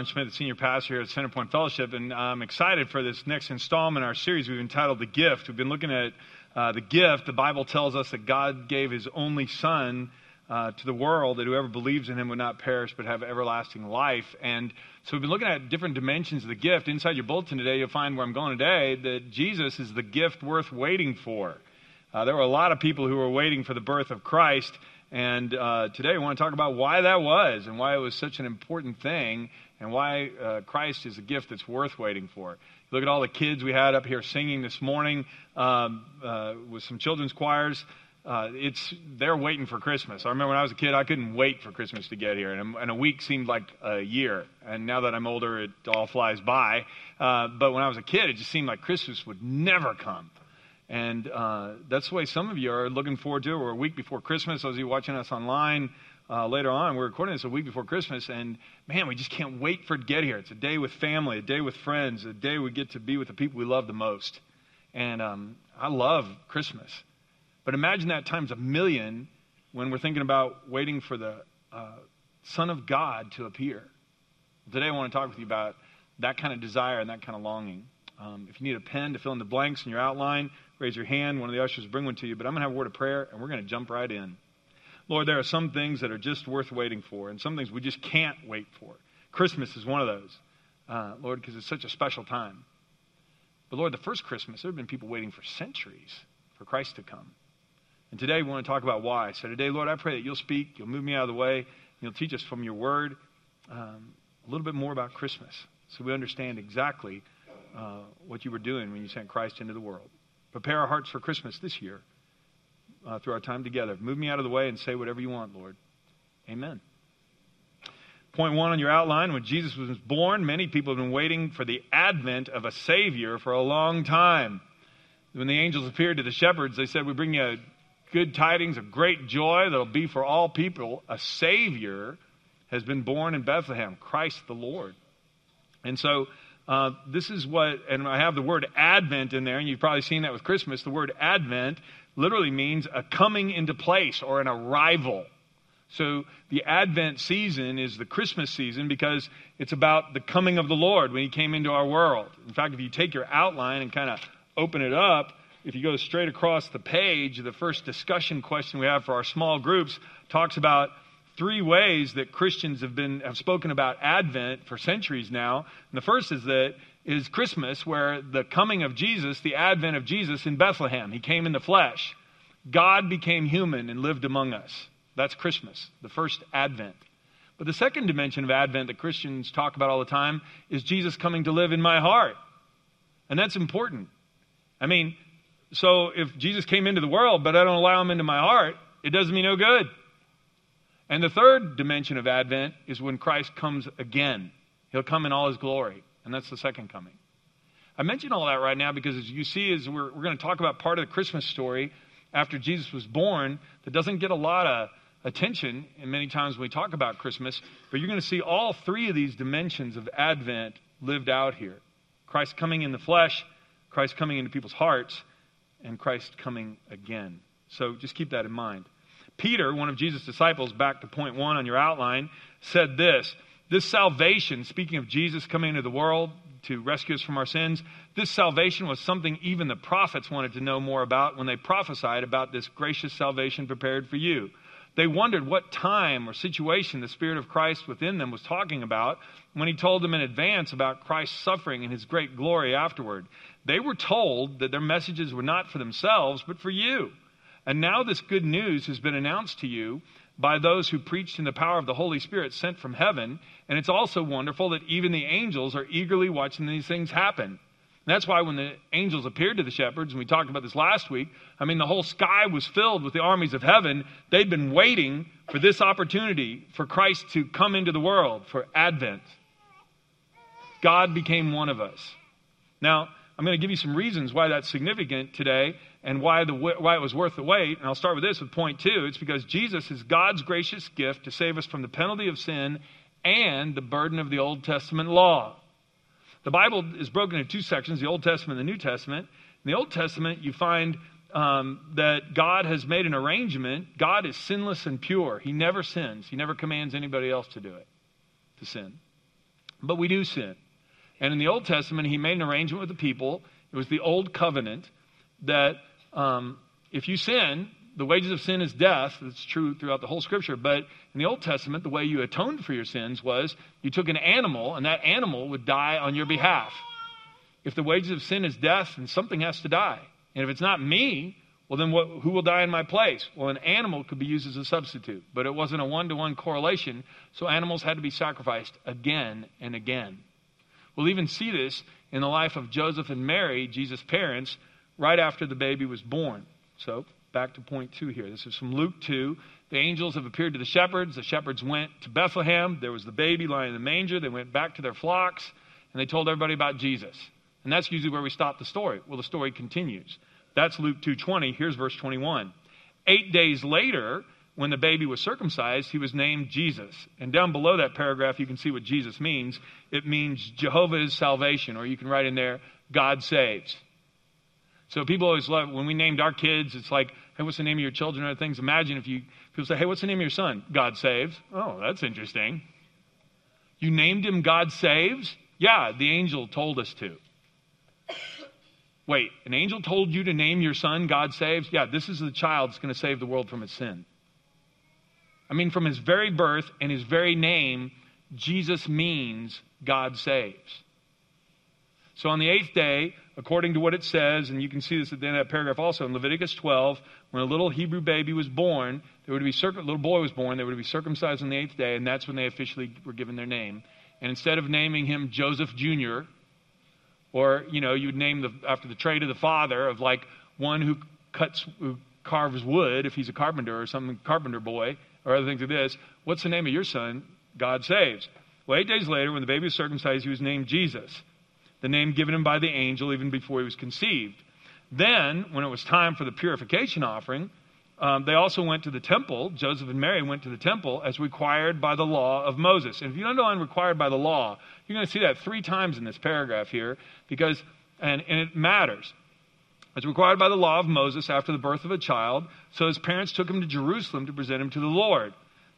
John Schmidt, the senior pastor here at Centerpoint Fellowship, and I'm excited for this next installment in our series we've entitled The Gift. We've been looking at uh, the gift. The Bible tells us that God gave his only Son uh, to the world, that whoever believes in him would not perish but have everlasting life. And so we've been looking at different dimensions of the gift. Inside your bulletin today, you'll find where I'm going today that Jesus is the gift worth waiting for. Uh, there were a lot of people who were waiting for the birth of Christ. And uh, today we want to talk about why that was and why it was such an important thing and why uh, Christ is a gift that's worth waiting for. Look at all the kids we had up here singing this morning um, uh, with some children's choirs. Uh, it's they're waiting for Christmas. I remember when I was a kid, I couldn't wait for Christmas to get here, and, and a week seemed like a year. And now that I'm older, it all flies by. Uh, but when I was a kid, it just seemed like Christmas would never come. And uh, that's the way some of you are looking forward to it. We're a week before Christmas. Those of you watching us online uh, later on, we're recording this a week before Christmas. And man, we just can't wait for it to get here. It's a day with family, a day with friends, a day we get to be with the people we love the most. And um, I love Christmas. But imagine that times a million when we're thinking about waiting for the uh, Son of God to appear. Today, I want to talk with you about that kind of desire and that kind of longing. Um, if you need a pen to fill in the blanks in your outline, raise your hand. One of the ushers will bring one to you. But I'm going to have a word of prayer, and we're going to jump right in. Lord, there are some things that are just worth waiting for, and some things we just can't wait for. Christmas is one of those, uh, Lord, because it's such a special time. But Lord, the first Christmas, there have been people waiting for centuries for Christ to come. And today we want to talk about why. So today, Lord, I pray that you'll speak, you'll move me out of the way, you'll teach us from your word um, a little bit more about Christmas so we understand exactly uh, what you were doing when you sent Christ into the world. Prepare our hearts for Christmas this year uh, through our time together. Move me out of the way and say whatever you want, Lord. Amen. Point one on your outline when Jesus was born, many people have been waiting for the advent of a Savior for a long time. When the angels appeared to the shepherds, they said, We bring you good tidings of great joy that'll be for all people. A Savior has been born in Bethlehem, Christ the Lord. And so uh, this is what, and I have the word Advent in there, and you've probably seen that with Christmas. The word Advent literally means a coming into place or an arrival. So the Advent season is the Christmas season because it's about the coming of the Lord when He came into our world. In fact, if you take your outline and kind of open it up, if you go straight across the page, the first discussion question we have for our small groups talks about three ways that Christians have been have spoken about Advent for centuries now. And the first is that is Christmas, where the coming of Jesus, the advent of Jesus in Bethlehem. He came in the flesh. God became human and lived among us. That's Christmas, the first advent. But the second dimension of Advent that Christians talk about all the time is Jesus coming to live in my heart. And that's important. I mean, so if Jesus came into the world, but I don't allow him into my heart, it does me no good. And the third dimension of Advent is when Christ comes again. He'll come in all his glory, and that's the second coming. I mention all that right now because as you see, as we're, we're going to talk about part of the Christmas story after Jesus was born that doesn't get a lot of attention, and many times when we talk about Christmas, but you're going to see all three of these dimensions of Advent lived out here Christ coming in the flesh, Christ coming into people's hearts, and Christ coming again. So just keep that in mind. Peter, one of Jesus' disciples, back to point one on your outline, said this This salvation, speaking of Jesus coming into the world to rescue us from our sins, this salvation was something even the prophets wanted to know more about when they prophesied about this gracious salvation prepared for you. They wondered what time or situation the Spirit of Christ within them was talking about when he told them in advance about Christ's suffering and his great glory afterward. They were told that their messages were not for themselves, but for you. And now this good news has been announced to you by those who preached in the power of the Holy Spirit sent from heaven. And it's also wonderful that even the angels are eagerly watching these things happen. That's why when the angels appeared to the shepherds, and we talked about this last week, I mean, the whole sky was filled with the armies of heaven. They'd been waiting for this opportunity for Christ to come into the world, for Advent. God became one of us. Now, I'm going to give you some reasons why that's significant today and why, the, why it was worth the wait. And I'll start with this with point two. It's because Jesus is God's gracious gift to save us from the penalty of sin and the burden of the Old Testament law. The Bible is broken into two sections the Old Testament and the New Testament. In the Old Testament, you find um, that God has made an arrangement. God is sinless and pure. He never sins, He never commands anybody else to do it, to sin. But we do sin. And in the Old Testament, he made an arrangement with the people. It was the old covenant that um, if you sin, the wages of sin is death. That's true throughout the whole scripture. But in the Old Testament, the way you atoned for your sins was you took an animal, and that animal would die on your behalf. If the wages of sin is death, then something has to die. And if it's not me, well, then what, who will die in my place? Well, an animal could be used as a substitute, but it wasn't a one to one correlation, so animals had to be sacrificed again and again. We'll even see this in the life of Joseph and Mary, Jesus' parents, right after the baby was born. So, back to point two here. This is from Luke 2. The angels have appeared to the shepherds. The shepherds went to Bethlehem. There was the baby lying in the manger. They went back to their flocks, and they told everybody about Jesus. And that's usually where we stop the story. Well, the story continues. That's Luke 2:20. Here's verse 21. 8 days later, when the baby was circumcised, he was named Jesus. And down below that paragraph, you can see what Jesus means. It means Jehovah is salvation, or you can write in there, God saves. So people always love, when we named our kids, it's like, hey, what's the name of your children or things? Imagine if you, people say, hey, what's the name of your son? God saves. Oh, that's interesting. You named him God saves? Yeah, the angel told us to. Wait, an angel told you to name your son God saves? Yeah, this is the child that's going to save the world from its sin. I mean, from his very birth and his very name, Jesus means God saves. So on the eighth day, according to what it says, and you can see this at the end of that paragraph also in Leviticus 12, when a little Hebrew baby was born, there would be circ- little boy was born, they would be circumcised on the eighth day, and that's when they officially were given their name. And instead of naming him Joseph Jr., or, you know, you'd name the, after the trade of the father of like one who cuts, who carves wood, if he's a carpenter or some carpenter boy, or other things like this. What's the name of your son? God saves. Well, eight days later, when the baby was circumcised, he was named Jesus, the name given him by the angel even before he was conceived. Then, when it was time for the purification offering, um, they also went to the temple. Joseph and Mary went to the temple as required by the law of Moses. And if you underline required by the law, you're going to see that three times in this paragraph here because, and, and it matters. It's required by the law of Moses after the birth of a child. So his parents took him to Jerusalem to present him to the Lord.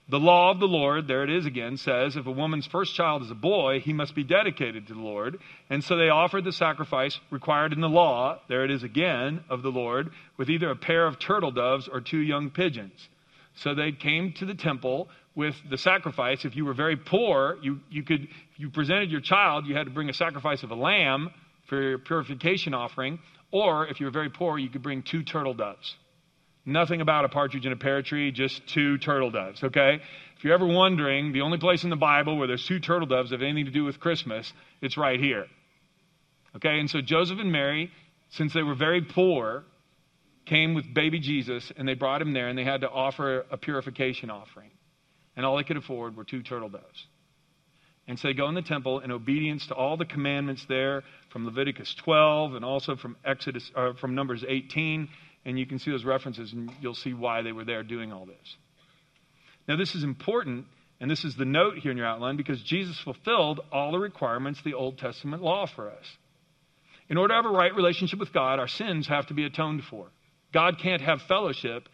The law of the Lord, there it is again, says if a woman's first child is a boy, he must be dedicated to the Lord. And so they offered the sacrifice required in the law, there it is again, of the Lord, with either a pair of turtle doves or two young pigeons. So they came to the temple with the sacrifice. If you were very poor, you, you could, you presented your child, you had to bring a sacrifice of a lamb for your purification offering. Or if you were very poor, you could bring two turtle doves. Nothing about a partridge in a pear tree, just two turtle doves, okay? If you're ever wondering, the only place in the Bible where there's two turtle doves have anything to do with Christmas, it's right here. Okay, and so Joseph and Mary, since they were very poor, came with baby Jesus and they brought him there and they had to offer a purification offering. And all they could afford were two turtle doves. And so they go in the temple in obedience to all the commandments there from Leviticus 12 and also from Exodus, or from Numbers 18 and you can see those references and you'll see why they were there doing all this. Now, this is important, and this is the note here in your outline, because Jesus fulfilled all the requirements of the Old Testament law for us. In order to have a right relationship with God, our sins have to be atoned for. God can't have fellowship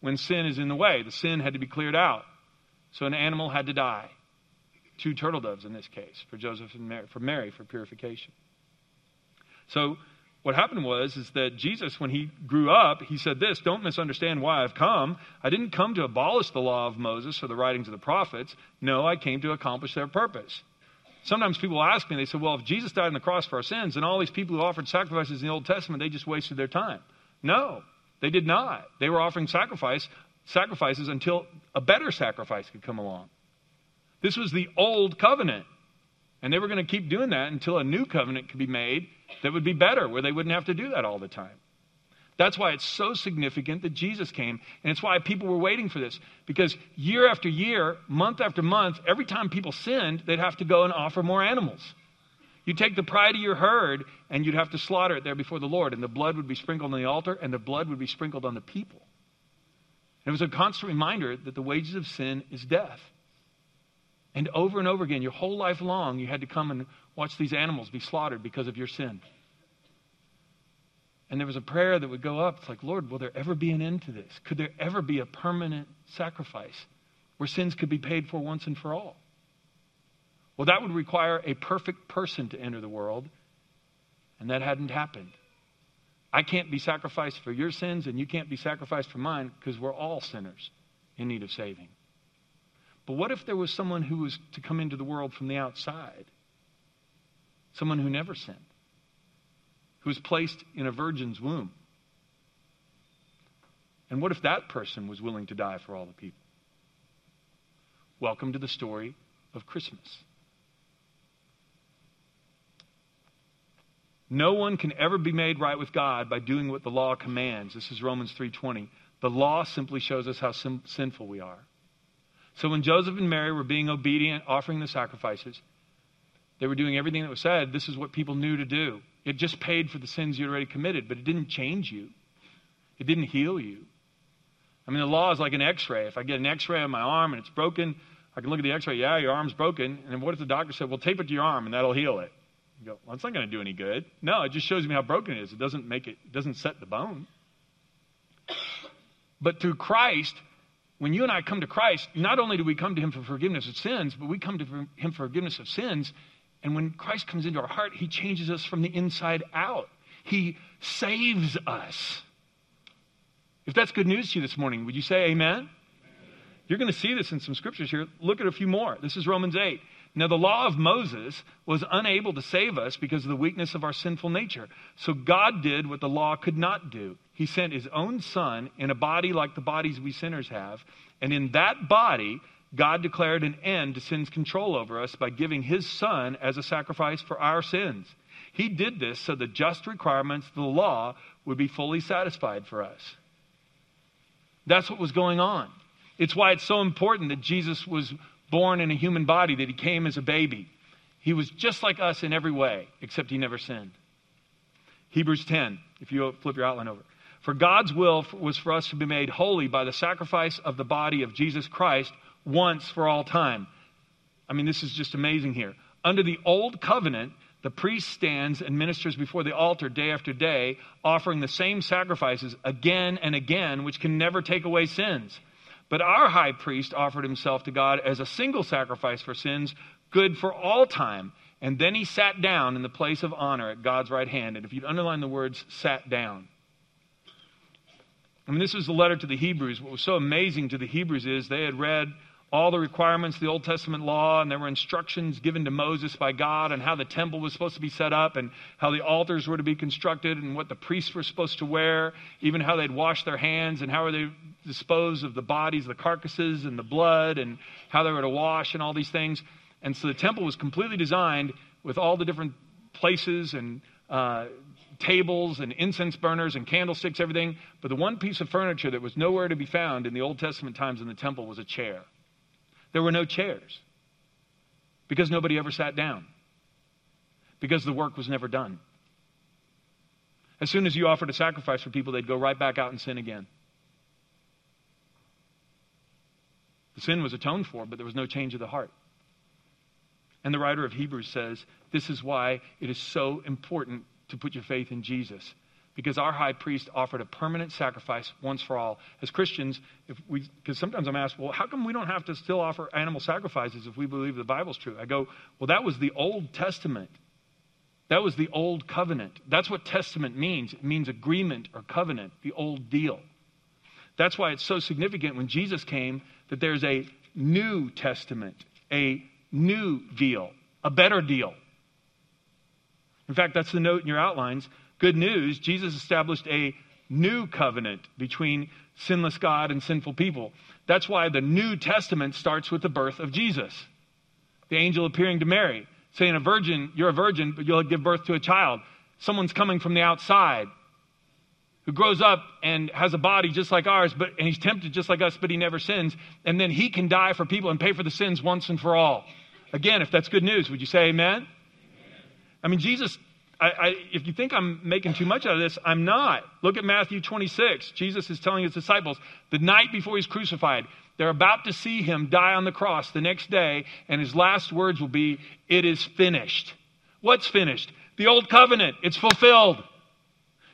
when sin is in the way. The sin had to be cleared out. So an animal had to die. Two turtle doves in this case, for Joseph and Mary, for Mary for purification. So what happened was is that Jesus, when he grew up, he said this, don't misunderstand why I've come. I didn't come to abolish the law of Moses or the writings of the prophets. No, I came to accomplish their purpose. Sometimes people ask me, they say, well, if Jesus died on the cross for our sins, and all these people who offered sacrifices in the Old Testament, they just wasted their time. No, they did not. They were offering sacrifice, sacrifices until a better sacrifice could come along. This was the old covenant. And they were going to keep doing that until a new covenant could be made that would be better, where they wouldn't have to do that all the time. That's why it's so significant that Jesus came. And it's why people were waiting for this. Because year after year, month after month, every time people sinned, they'd have to go and offer more animals. You take the pride of your herd and you'd have to slaughter it there before the Lord, and the blood would be sprinkled on the altar, and the blood would be sprinkled on the people. And it was a constant reminder that the wages of sin is death. And over and over again, your whole life long, you had to come and watch these animals be slaughtered because of your sin. And there was a prayer that would go up. It's like, Lord, will there ever be an end to this? Could there ever be a permanent sacrifice where sins could be paid for once and for all? Well, that would require a perfect person to enter the world, and that hadn't happened. I can't be sacrificed for your sins, and you can't be sacrificed for mine because we're all sinners in need of saving. But what if there was someone who was to come into the world from the outside? Someone who never sinned, who was placed in a virgin's womb. And what if that person was willing to die for all the people? Welcome to the story of Christmas. No one can ever be made right with God by doing what the law commands. This is Romans 3:20. The law simply shows us how sim- sinful we are. So when Joseph and Mary were being obedient, offering the sacrifices, they were doing everything that was said. This is what people knew to do. It just paid for the sins you had already committed, but it didn't change you. It didn't heal you. I mean, the law is like an x ray. If I get an x ray on my arm and it's broken, I can look at the x ray, yeah, your arm's broken. And what if the doctor said, well, tape it to your arm and that'll heal it? You go, well, it's not going to do any good. No, it just shows me how broken it is. It doesn't make it, it doesn't set the bone. But through Christ, when you and I come to Christ, not only do we come to Him for forgiveness of sins, but we come to Him for forgiveness of sins. And when Christ comes into our heart, He changes us from the inside out. He saves us. If that's good news to you this morning, would you say amen? amen? You're going to see this in some scriptures here. Look at a few more. This is Romans 8. Now, the law of Moses was unable to save us because of the weakness of our sinful nature. So God did what the law could not do. He sent his own son in a body like the bodies we sinners have. And in that body, God declared an end to sin's control over us by giving his son as a sacrifice for our sins. He did this so the just requirements of the law would be fully satisfied for us. That's what was going on. It's why it's so important that Jesus was born in a human body, that he came as a baby. He was just like us in every way, except he never sinned. Hebrews 10, if you flip your outline over. For God's will was for us to be made holy by the sacrifice of the body of Jesus Christ once for all time. I mean, this is just amazing here. Under the old covenant, the priest stands and ministers before the altar day after day, offering the same sacrifices again and again, which can never take away sins. But our high priest offered himself to God as a single sacrifice for sins, good for all time. And then he sat down in the place of honor at God's right hand. And if you'd underline the words, sat down. I mean, this is the letter to the Hebrews. What was so amazing to the Hebrews is they had read all the requirements, the Old Testament law, and there were instructions given to Moses by God on how the temple was supposed to be set up and how the altars were to be constructed and what the priests were supposed to wear, even how they'd wash their hands and how they dispose of the bodies, the carcasses, and the blood, and how they were to wash and all these things. And so the temple was completely designed with all the different places and uh, tables and incense burners and candlesticks, everything. But the one piece of furniture that was nowhere to be found in the Old Testament times in the temple was a chair. There were no chairs because nobody ever sat down, because the work was never done. As soon as you offered a sacrifice for people, they'd go right back out and sin again. The sin was atoned for, but there was no change of the heart. And the writer of Hebrews says this is why it is so important to put your faith in Jesus because our high priest offered a permanent sacrifice once for all. As Christians, if we, because sometimes I'm asked, well, how come we don't have to still offer animal sacrifices if we believe the Bible's true? I go, well, that was the Old Testament. That was the Old Covenant. That's what Testament means. It means agreement or covenant, the old deal. That's why it's so significant when Jesus came that there's a new testament, a new deal, a better deal. In fact, that's the note in your outlines. Good news Jesus established a new covenant between sinless God and sinful people. That's why the New Testament starts with the birth of Jesus. The angel appearing to Mary, saying, A virgin, you're a virgin, but you'll give birth to a child. Someone's coming from the outside who grows up and has a body just like ours, but and he's tempted just like us, but he never sins. And then he can die for people and pay for the sins once and for all. Again, if that's good news, would you say amen? I mean, Jesus I, I, if you think I'm making too much out of this, I'm not. Look at Matthew 26. Jesus is telling his disciples the night before he's crucified, they're about to see him die on the cross the next day, and his last words will be, It is finished. What's finished? The old covenant. It's fulfilled.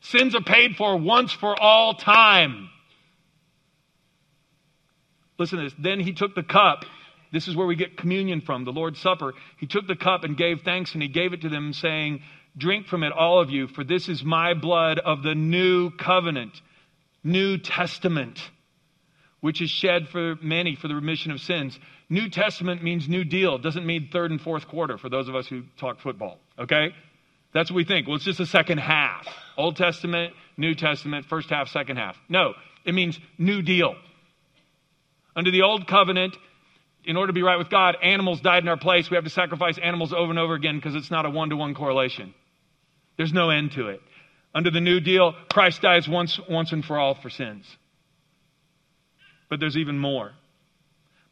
Sins are paid for once for all time. Listen to this. Then he took the cup This is where we get communion from, the Lord's Supper. He took the cup and gave thanks, and he gave it to them, saying, Drink from it, all of you, for this is my blood of the new covenant, New Testament, which is shed for many for the remission of sins. New Testament means new deal. It doesn't mean third and fourth quarter for those of us who talk football, okay? That's what we think. Well, it's just the second half. Old Testament, New Testament, first half, second half. No, it means new deal. Under the old covenant, in order to be right with God, animals died in our place. We have to sacrifice animals over and over again because it's not a one to one correlation. There's no end to it. Under the new deal, Christ dies once, once and for all for sins. But there's even more.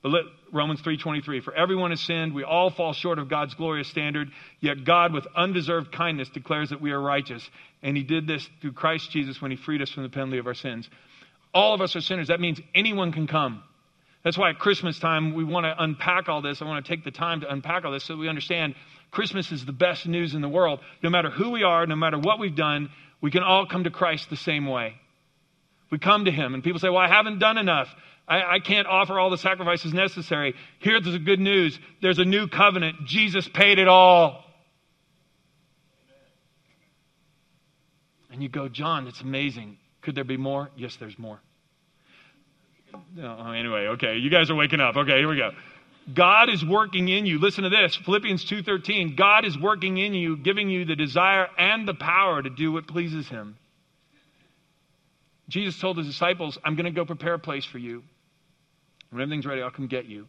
But let, Romans 3:23 For everyone has sinned we all fall short of God's glorious standard yet God with undeserved kindness declares that we are righteous and he did this through Christ Jesus when he freed us from the penalty of our sins. All of us are sinners that means anyone can come. That's why at Christmas time we want to unpack all this. I want to take the time to unpack all this so we understand Christmas is the best news in the world. No matter who we are, no matter what we've done, we can all come to Christ the same way. We come to him and people say, "Well, I haven't done enough." I, I can't offer all the sacrifices necessary. Here's the good news there's a new covenant. Jesus paid it all. And you go, John, it's amazing. Could there be more? Yes, there's more. Oh, anyway, okay, you guys are waking up. Okay, here we go. God is working in you. Listen to this, Philippians 2:13. God is working in you, giving you the desire and the power to do what pleases him. Jesus told his disciples, "I'm going to go prepare a place for you. When everything's ready, I'll come get you.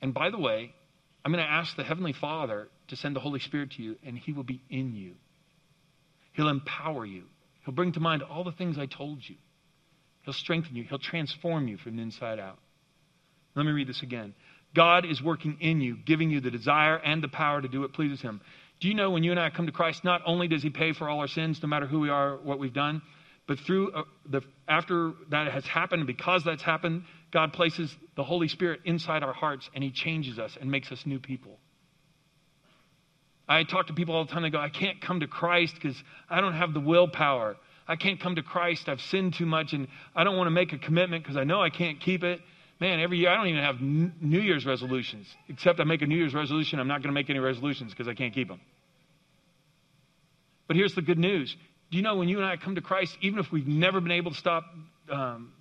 And by the way, I'm going to ask the Heavenly Father to send the Holy Spirit to you, and He will be in you. He'll empower you. He'll bring to mind all the things I told you. He'll strengthen you. He'll transform you from the inside out. Let me read this again. God is working in you, giving you the desire and the power to do what pleases Him. Do you know when you and I come to Christ, not only does He pay for all our sins, no matter who we are, what we've done, but through uh, the after that has happened, because that's happened, God places the Holy Spirit inside our hearts and He changes us and makes us new people. I talk to people all the time. They go, I can't come to Christ because I don't have the willpower. I can't come to Christ. I've sinned too much and I don't want to make a commitment because I know I can't keep it. Man, every year I don't even have New Year's resolutions. Except I make a New Year's resolution, I'm not going to make any resolutions because I can't keep them. But here's the good news. Do you know when you and I come to Christ, even if we've never been able to stop um,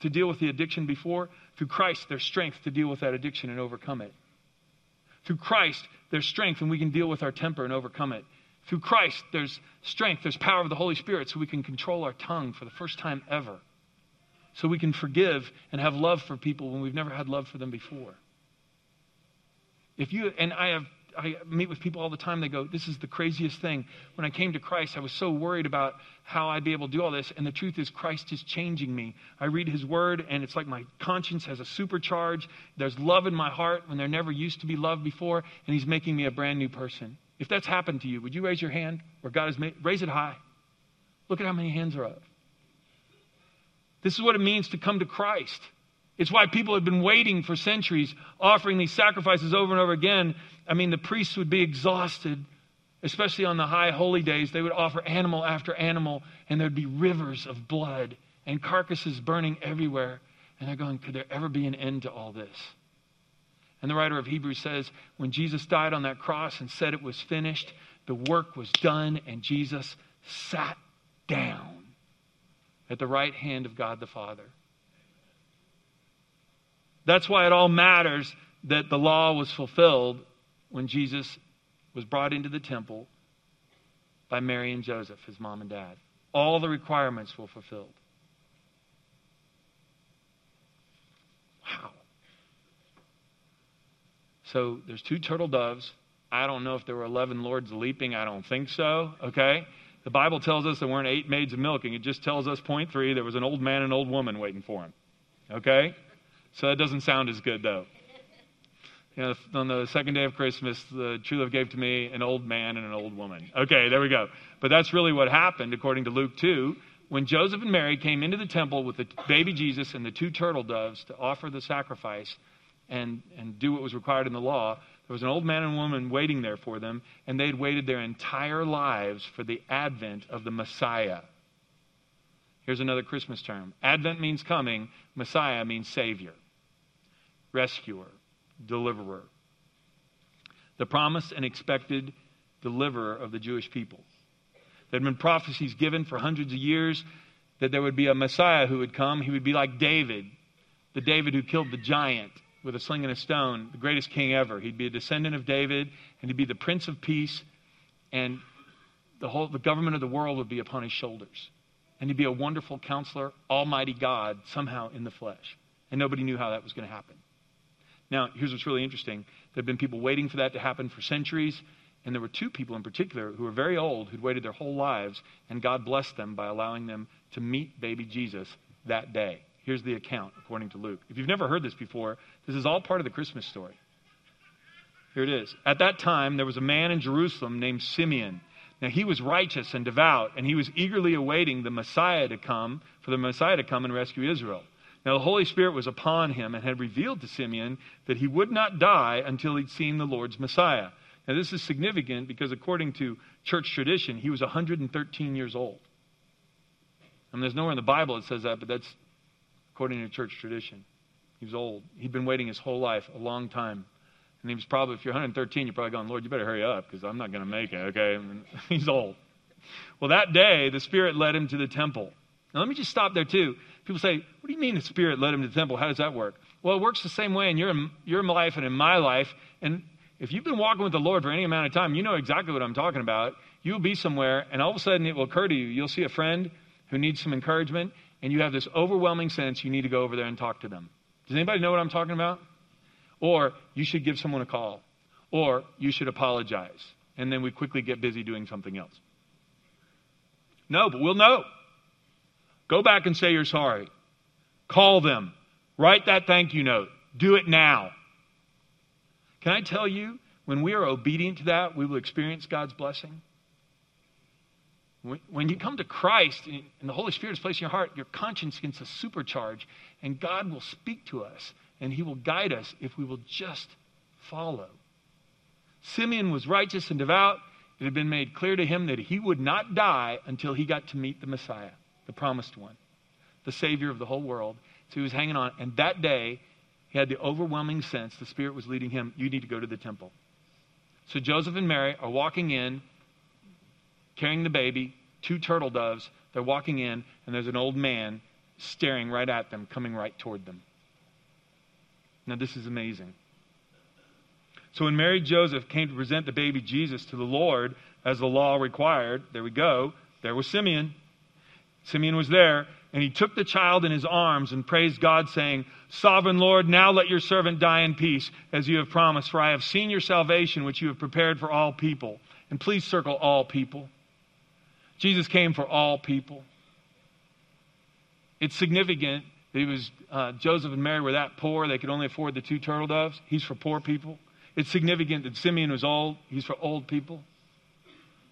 to deal with the addiction before. Through Christ, there's strength to deal with that addiction and overcome it. Through Christ, there's strength and we can deal with our temper and overcome it. Through Christ, there's strength, there's power of the Holy Spirit so we can control our tongue for the first time ever. So we can forgive and have love for people when we've never had love for them before. If you, and I have I meet with people all the time. They go, This is the craziest thing. When I came to Christ, I was so worried about how I'd be able to do all this. And the truth is, Christ is changing me. I read his word, and it's like my conscience has a supercharge. There's love in my heart when there never used to be love before, and he's making me a brand new person. If that's happened to you, would you raise your hand or God has made? Raise it high. Look at how many hands are up. This is what it means to come to Christ. It's why people have been waiting for centuries, offering these sacrifices over and over again. I mean, the priests would be exhausted, especially on the high holy days. They would offer animal after animal, and there'd be rivers of blood and carcasses burning everywhere. And they're going, could there ever be an end to all this? And the writer of Hebrews says, when Jesus died on that cross and said it was finished, the work was done, and Jesus sat down at the right hand of God the Father. That's why it all matters that the law was fulfilled when Jesus was brought into the temple by Mary and Joseph, his mom and dad. All the requirements were fulfilled. Wow. So there's two turtle doves. I don't know if there were 11 lords leaping. I don't think so. Okay? The Bible tells us there weren't eight maids of milking. It just tells us, point three, there was an old man and an old woman waiting for him. Okay? So that doesn't sound as good, though. You know, on the second day of Christmas, the true love gave to me an old man and an old woman. Okay, there we go. But that's really what happened, according to Luke 2. When Joseph and Mary came into the temple with the baby Jesus and the two turtle doves to offer the sacrifice and, and do what was required in the law, there was an old man and woman waiting there for them, and they had waited their entire lives for the advent of the Messiah. Here's another Christmas term Advent means coming, Messiah means Savior, rescuer, deliverer. The promised and expected deliverer of the Jewish people. There had been prophecies given for hundreds of years that there would be a Messiah who would come. He would be like David, the David who killed the giant with a sling and a stone, the greatest king ever. He'd be a descendant of David, and he'd be the Prince of Peace, and the whole the government of the world would be upon his shoulders. And he'd be a wonderful counselor, Almighty God, somehow in the flesh. And nobody knew how that was going to happen. Now, here's what's really interesting. There have been people waiting for that to happen for centuries. And there were two people in particular who were very old, who'd waited their whole lives, and God blessed them by allowing them to meet baby Jesus that day. Here's the account, according to Luke. If you've never heard this before, this is all part of the Christmas story. Here it is. At that time, there was a man in Jerusalem named Simeon. Now, he was righteous and devout, and he was eagerly awaiting the Messiah to come, for the Messiah to come and rescue Israel. Now, the Holy Spirit was upon him and had revealed to Simeon that he would not die until he'd seen the Lord's Messiah. Now, this is significant because according to church tradition, he was 113 years old. I mean, there's nowhere in the Bible that says that, but that's according to church tradition. He was old. He'd been waiting his whole life, a long time. And he was probably, if you're 113, you're probably going, Lord, you better hurry up because I'm not going to make it, okay? And he's old. Well, that day, the Spirit led him to the temple. Now, let me just stop there, too. People say, What do you mean the Spirit led him to the temple? How does that work? Well, it works the same way in your, your life and in my life. And if you've been walking with the Lord for any amount of time, you know exactly what I'm talking about. You'll be somewhere, and all of a sudden it will occur to you. You'll see a friend who needs some encouragement, and you have this overwhelming sense you need to go over there and talk to them. Does anybody know what I'm talking about? Or you should give someone a call. Or you should apologize. And then we quickly get busy doing something else. No, but we'll know. Go back and say you're sorry. Call them. Write that thank you note. Do it now. Can I tell you, when we are obedient to that, we will experience God's blessing? When you come to Christ and the Holy Spirit is placed in your heart, your conscience gets a supercharge, and God will speak to us, and He will guide us if we will just follow. Simeon was righteous and devout. It had been made clear to him that he would not die until he got to meet the Messiah, the promised one, the Savior of the whole world. So he was hanging on. And that day, he had the overwhelming sense the Spirit was leading him, you need to go to the temple. So Joseph and Mary are walking in, carrying the baby, two turtle doves. They're walking in, and there's an old man staring right at them, coming right toward them. Now, this is amazing. So, when Mary Joseph came to present the baby Jesus to the Lord, as the law required, there we go, there was Simeon. Simeon was there, and he took the child in his arms and praised God, saying, Sovereign Lord, now let your servant die in peace, as you have promised, for I have seen your salvation, which you have prepared for all people. And please circle all people. Jesus came for all people. It's significant that he was, uh, Joseph and Mary were that poor, they could only afford the two turtle doves. He's for poor people. It's significant that Simeon was old, he's for old people.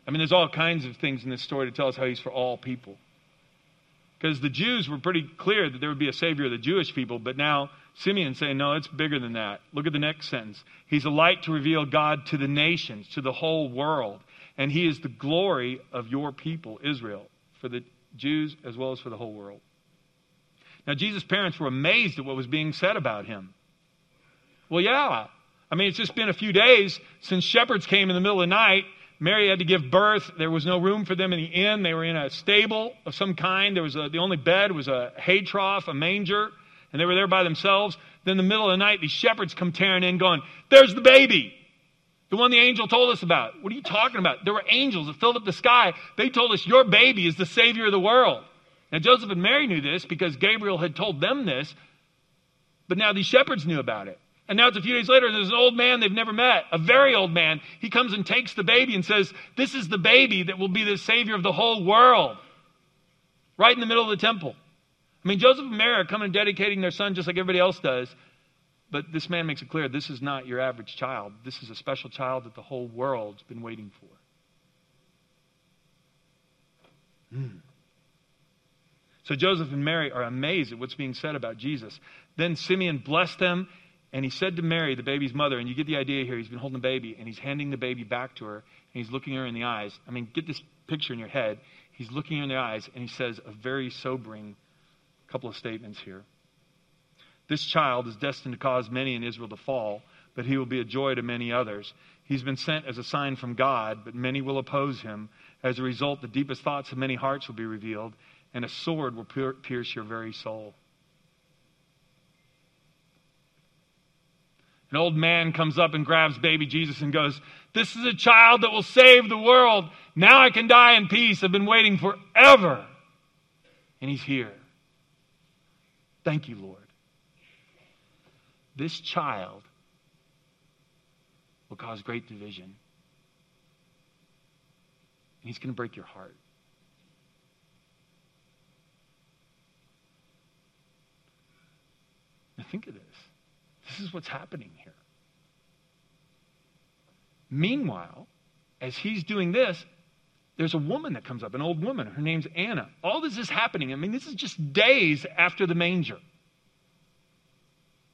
I mean, there's all kinds of things in this story to tell us how he's for all people. Because the Jews were pretty clear that there would be a Savior of the Jewish people, but now Simeon's saying, no, it's bigger than that. Look at the next sentence. He's a light to reveal God to the nations, to the whole world. And he is the glory of your people, Israel, for the Jews as well as for the whole world. Now, Jesus' parents were amazed at what was being said about him. Well, yeah. I mean, it's just been a few days since shepherds came in the middle of the night Mary had to give birth. There was no room for them in the inn. They were in a stable of some kind. There was a, the only bed was a hay trough, a manger, and they were there by themselves. Then in the middle of the night, these shepherds come tearing in, going, "There's the baby, the one the angel told us about." What are you talking about? There were angels that filled up the sky. They told us your baby is the savior of the world. Now Joseph and Mary knew this because Gabriel had told them this, but now these shepherds knew about it. And now it's a few days later, there's an old man they've never met, a very old man. He comes and takes the baby and says, This is the baby that will be the Savior of the whole world. Right in the middle of the temple. I mean, Joseph and Mary are coming and dedicating their son just like everybody else does. But this man makes it clear this is not your average child. This is a special child that the whole world's been waiting for. Hmm. So Joseph and Mary are amazed at what's being said about Jesus. Then Simeon blessed them and he said to Mary, the baby's mother, and you get the idea here, he's been holding the baby, and he's handing the baby back to her, and he's looking her in the eyes. I mean, get this picture in your head. He's looking her in the eyes, and he says a very sobering couple of statements here. This child is destined to cause many in Israel to fall, but he will be a joy to many others. He's been sent as a sign from God, but many will oppose him. As a result, the deepest thoughts of many hearts will be revealed, and a sword will pierce your very soul. An old man comes up and grabs baby Jesus and goes, This is a child that will save the world. Now I can die in peace. I've been waiting forever. And he's here. Thank you, Lord. This child will cause great division. And he's going to break your heart. Now think of this. This is what's happening here. Meanwhile, as he's doing this, there's a woman that comes up, an old woman. Her name's Anna. All this is happening. I mean, this is just days after the manger.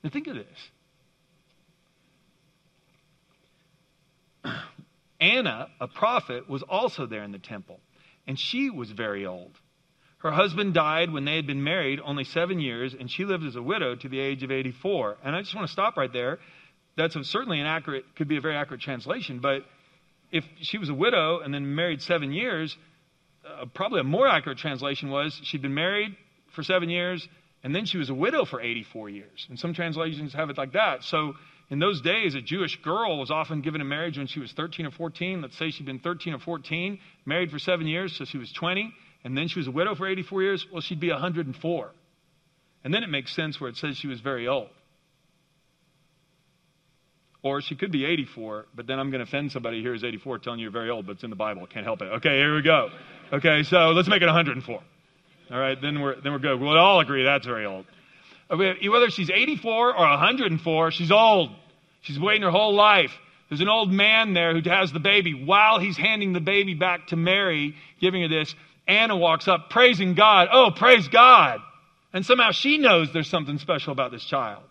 Now, think of this. Anna, a prophet, was also there in the temple, and she was very old. Her husband died when they had been married only seven years, and she lived as a widow to the age of 84. And I just want to stop right there. That's a, certainly an accurate, could be a very accurate translation, but if she was a widow and then married seven years, uh, probably a more accurate translation was she'd been married for seven years and then she was a widow for 84 years. And some translations have it like that. So in those days, a Jewish girl was often given in marriage when she was 13 or 14. Let's say she'd been 13 or 14, married for seven years, so she was 20, and then she was a widow for 84 years. Well, she'd be 104. And then it makes sense where it says she was very old. Or she could be 84, but then I'm going to offend somebody here who's 84 telling you you're very old, but it's in the Bible. Can't help it. Okay, here we go. Okay, so let's make it 104. All right, then we're, then we're good. We'll all agree that's very old. Uh, whether she's 84 or 104, she's old. She's waiting her whole life. There's an old man there who has the baby. While he's handing the baby back to Mary, giving her this, Anna walks up praising God. Oh, praise God. And somehow she knows there's something special about this child.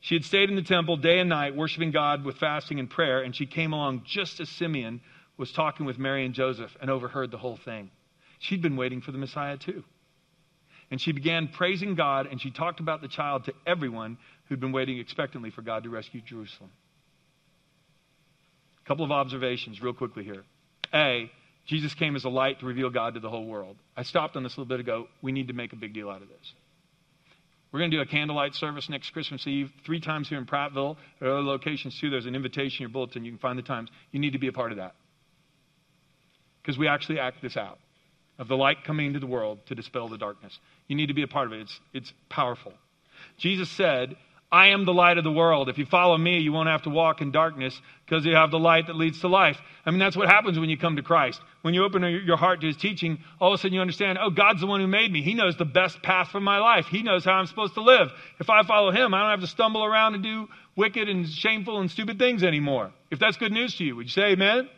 She had stayed in the temple day and night, worshiping God with fasting and prayer, and she came along just as Simeon was talking with Mary and Joseph and overheard the whole thing. She'd been waiting for the Messiah too. And she began praising God, and she talked about the child to everyone who'd been waiting expectantly for God to rescue Jerusalem. A couple of observations, real quickly here. A, Jesus came as a light to reveal God to the whole world. I stopped on this a little bit ago. We need to make a big deal out of this. We're going to do a candlelight service next Christmas Eve, three times here in Prattville. There are other locations too. There's an invitation in your bulletin. You can find the times. You need to be a part of that. Because we actually act this out of the light coming into the world to dispel the darkness. You need to be a part of it. It's, it's powerful. Jesus said, I am the light of the world. If you follow me, you won't have to walk in darkness because you have the light that leads to life. I mean, that's what happens when you come to Christ. When you open your heart to his teaching, all of a sudden you understand, oh, God's the one who made me. He knows the best path for my life. He knows how I'm supposed to live. If I follow him, I don't have to stumble around and do wicked and shameful and stupid things anymore. If that's good news to you, would you say amen?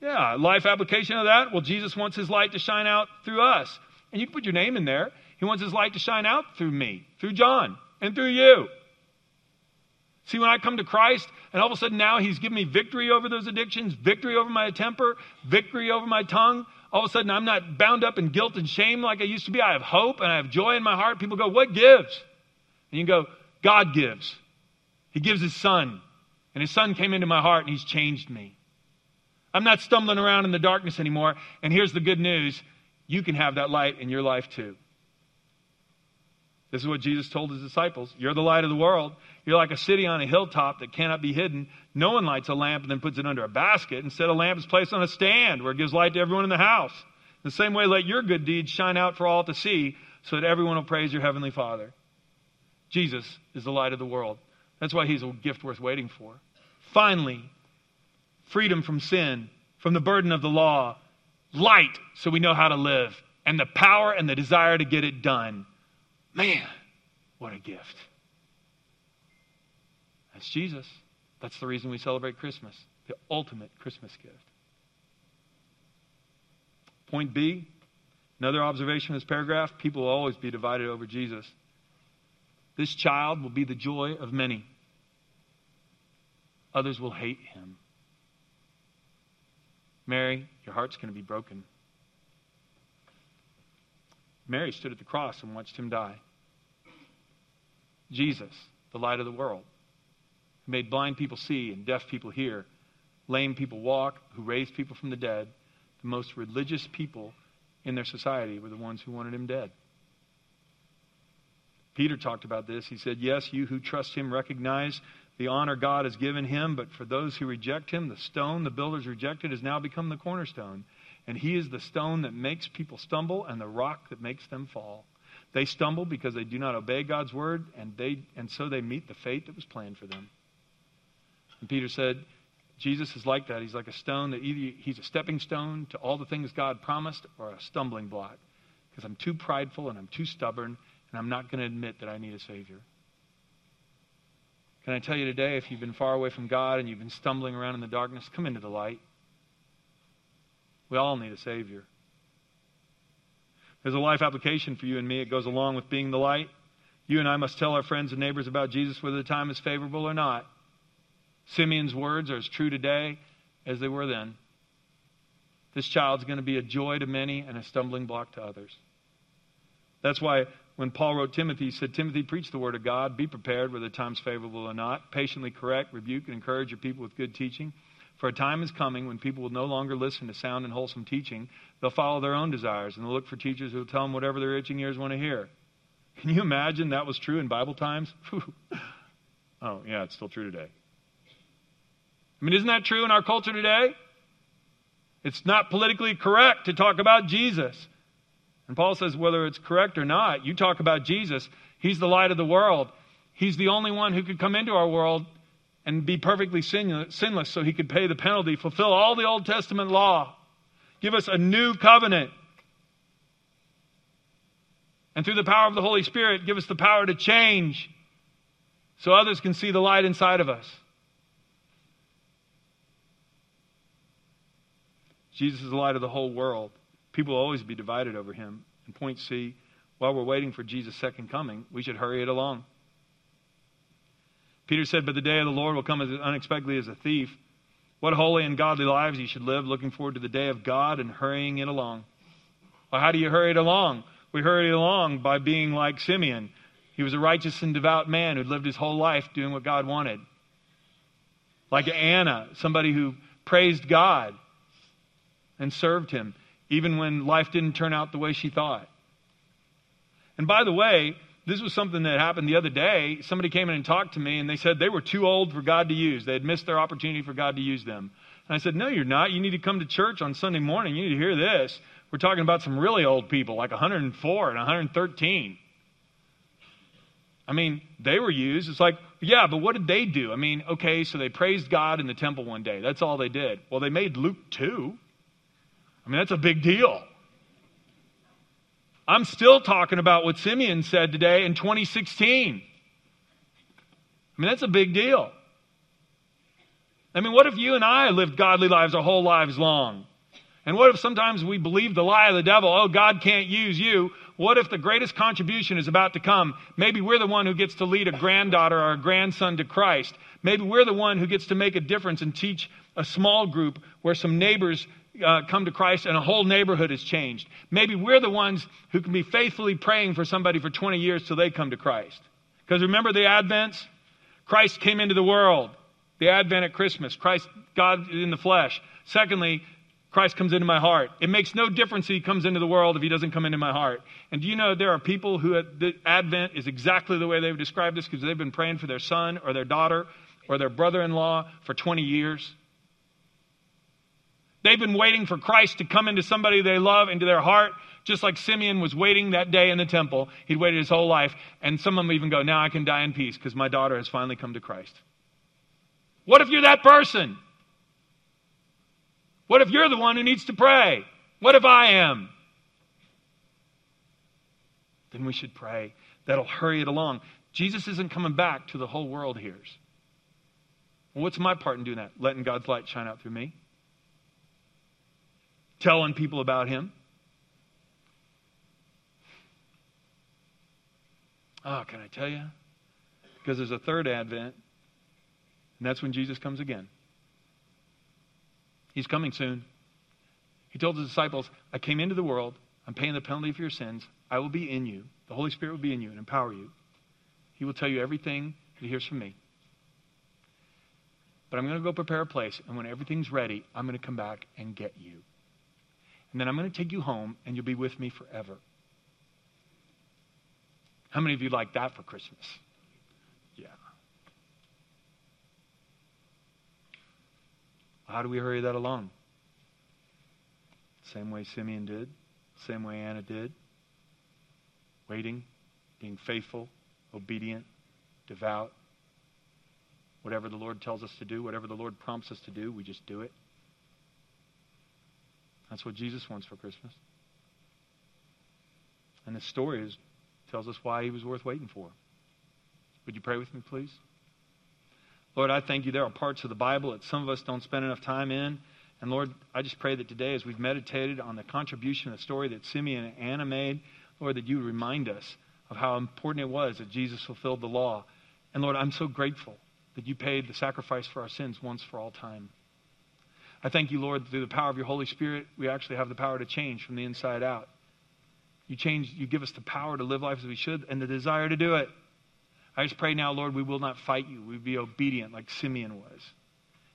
Yeah, life application of that. Well, Jesus wants his light to shine out through us. And you can put your name in there. He wants his light to shine out through me, through John and through you. See, when I come to Christ, and all of a sudden now He's given me victory over those addictions, victory over my temper, victory over my tongue. All of a sudden, I'm not bound up in guilt and shame like I used to be. I have hope and I have joy in my heart. People go, What gives? And you go, God gives. He gives His Son. And His Son came into my heart and He's changed me. I'm not stumbling around in the darkness anymore. And here's the good news you can have that light in your life too. This is what Jesus told his disciples. You're the light of the world. You're like a city on a hilltop that cannot be hidden. No one lights a lamp and then puts it under a basket. Instead, a lamp is placed on a stand where it gives light to everyone in the house. In the same way, let your good deeds shine out for all to see so that everyone will praise your heavenly Father. Jesus is the light of the world. That's why he's a gift worth waiting for. Finally, freedom from sin, from the burden of the law, light so we know how to live, and the power and the desire to get it done. Man, what a gift. That's Jesus. That's the reason we celebrate Christmas, the ultimate Christmas gift. Point B, another observation in this paragraph people will always be divided over Jesus. This child will be the joy of many, others will hate him. Mary, your heart's going to be broken. Mary stood at the cross and watched him die. Jesus, the light of the world, who made blind people see and deaf people hear, lame people walk, who raised people from the dead. The most religious people in their society were the ones who wanted him dead. Peter talked about this. He said, Yes, you who trust him recognize the honor God has given him, but for those who reject him, the stone the builders rejected has now become the cornerstone. And he is the stone that makes people stumble and the rock that makes them fall. They stumble because they do not obey God's word, and, they, and so they meet the fate that was planned for them. And Peter said, Jesus is like that. He's like a stone that either he's a stepping stone to all the things God promised or a stumbling block. Because I'm too prideful and I'm too stubborn and I'm not going to admit that I need a Savior. Can I tell you today, if you've been far away from God and you've been stumbling around in the darkness, come into the light. We all need a Savior. There's a life application for you and me. It goes along with being the light. You and I must tell our friends and neighbors about Jesus whether the time is favorable or not. Simeon's words are as true today as they were then. This child's going to be a joy to many and a stumbling block to others. That's why when Paul wrote Timothy, he said, Timothy, preach the word of God. Be prepared whether the time's favorable or not. Patiently correct, rebuke, and encourage your people with good teaching. For a time is coming when people will no longer listen to sound and wholesome teaching. They'll follow their own desires, and they'll look for teachers who will tell them whatever their itching ears want to hear. Can you imagine that was true in Bible times? oh, yeah, it's still true today. I mean, isn't that true in our culture today? It's not politically correct to talk about Jesus. And Paul says, whether it's correct or not, you talk about Jesus. He's the light of the world. He's the only one who could come into our world and be perfectly sinless so he could pay the penalty, fulfill all the Old Testament law, give us a new covenant. And through the power of the Holy Spirit, give us the power to change so others can see the light inside of us. Jesus is the light of the whole world. People will always be divided over him. And point C, while we're waiting for Jesus' second coming, we should hurry it along. Peter said, But the day of the Lord will come as unexpectedly as a thief. What holy and godly lives you should live, looking forward to the day of God and hurrying it along. Well, how do you hurry it along? We hurry it along by being like Simeon. He was a righteous and devout man who'd lived his whole life doing what God wanted. Like Anna, somebody who praised God and served him, even when life didn't turn out the way she thought. And by the way, this was something that happened the other day. Somebody came in and talked to me, and they said they were too old for God to use. They had missed their opportunity for God to use them. And I said, No, you're not. You need to come to church on Sunday morning. You need to hear this. We're talking about some really old people, like 104 and 113. I mean, they were used. It's like, yeah, but what did they do? I mean, okay, so they praised God in the temple one day. That's all they did. Well, they made Luke 2. I mean, that's a big deal. I'm still talking about what Simeon said today in 2016. I mean, that's a big deal. I mean, what if you and I lived godly lives our whole lives long? And what if sometimes we believe the lie of the devil, oh, God can't use you? What if the greatest contribution is about to come? Maybe we're the one who gets to lead a granddaughter or a grandson to Christ. Maybe we're the one who gets to make a difference and teach a small group where some neighbors uh, come to Christ and a whole neighborhood is changed. Maybe we're the ones who can be faithfully praying for somebody for 20 years till they come to Christ. Because remember the Advents? Christ came into the world. The Advent at Christmas. Christ, God in the flesh. Secondly, Christ comes into my heart. It makes no difference if he comes into the world if he doesn't come into my heart. And do you know there are people who the Advent is exactly the way they've described this because they've been praying for their son or their daughter or their brother in law for 20 years? They've been waiting for Christ to come into somebody they love, into their heart, just like Simeon was waiting that day in the temple. He'd waited his whole life. And some of them even go, Now I can die in peace because my daughter has finally come to Christ. What if you're that person? What if you're the one who needs to pray? What if I am? Then we should pray. That'll hurry it along. Jesus isn't coming back to the whole world hears. Well, what's my part in doing that? Letting God's light shine out through me? Telling people about him. Oh, can I tell you? Because there's a third advent, and that's when Jesus comes again. He's coming soon. He told his disciples, I came into the world. I'm paying the penalty for your sins. I will be in you. The Holy Spirit will be in you and empower you. He will tell you everything that he hears from me. but I'm going to go prepare a place, and when everything's ready, I'm going to come back and get you. And then I'm going to take you home, and you'll be with me forever. How many of you like that for Christmas? Yeah. How do we hurry that along? Same way Simeon did, same way Anna did. Waiting, being faithful, obedient, devout. Whatever the Lord tells us to do, whatever the Lord prompts us to do, we just do it. That's what Jesus wants for Christmas. And the story is, tells us why he was worth waiting for. Would you pray with me, please? Lord, I thank you. There are parts of the Bible that some of us don't spend enough time in. And Lord, I just pray that today, as we've meditated on the contribution, the story that Simeon and Anna made, Lord, that you remind us of how important it was that Jesus fulfilled the law. And Lord, I'm so grateful that you paid the sacrifice for our sins once for all time. I thank you, Lord, through the power of your Holy Spirit, we actually have the power to change from the inside out. You change, you give us the power to live life as we should and the desire to do it. I just pray now, Lord, we will not fight you. We'd be obedient like Simeon was.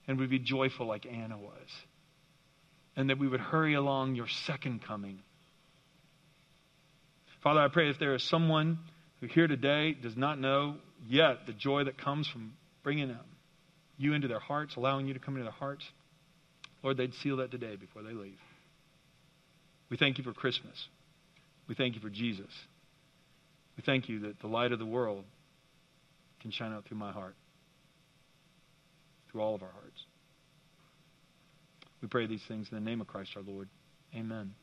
And we'd be joyful like Anna was. And that we would hurry along your second coming. Father, I pray if there is someone who here today does not know yet the joy that comes from bringing you into their hearts, allowing you to come into their hearts, Lord, they'd seal that today before they leave. We thank you for Christmas. We thank you for Jesus. We thank you that the light of the world can shine out through my heart, through all of our hearts. We pray these things in the name of Christ our Lord. Amen.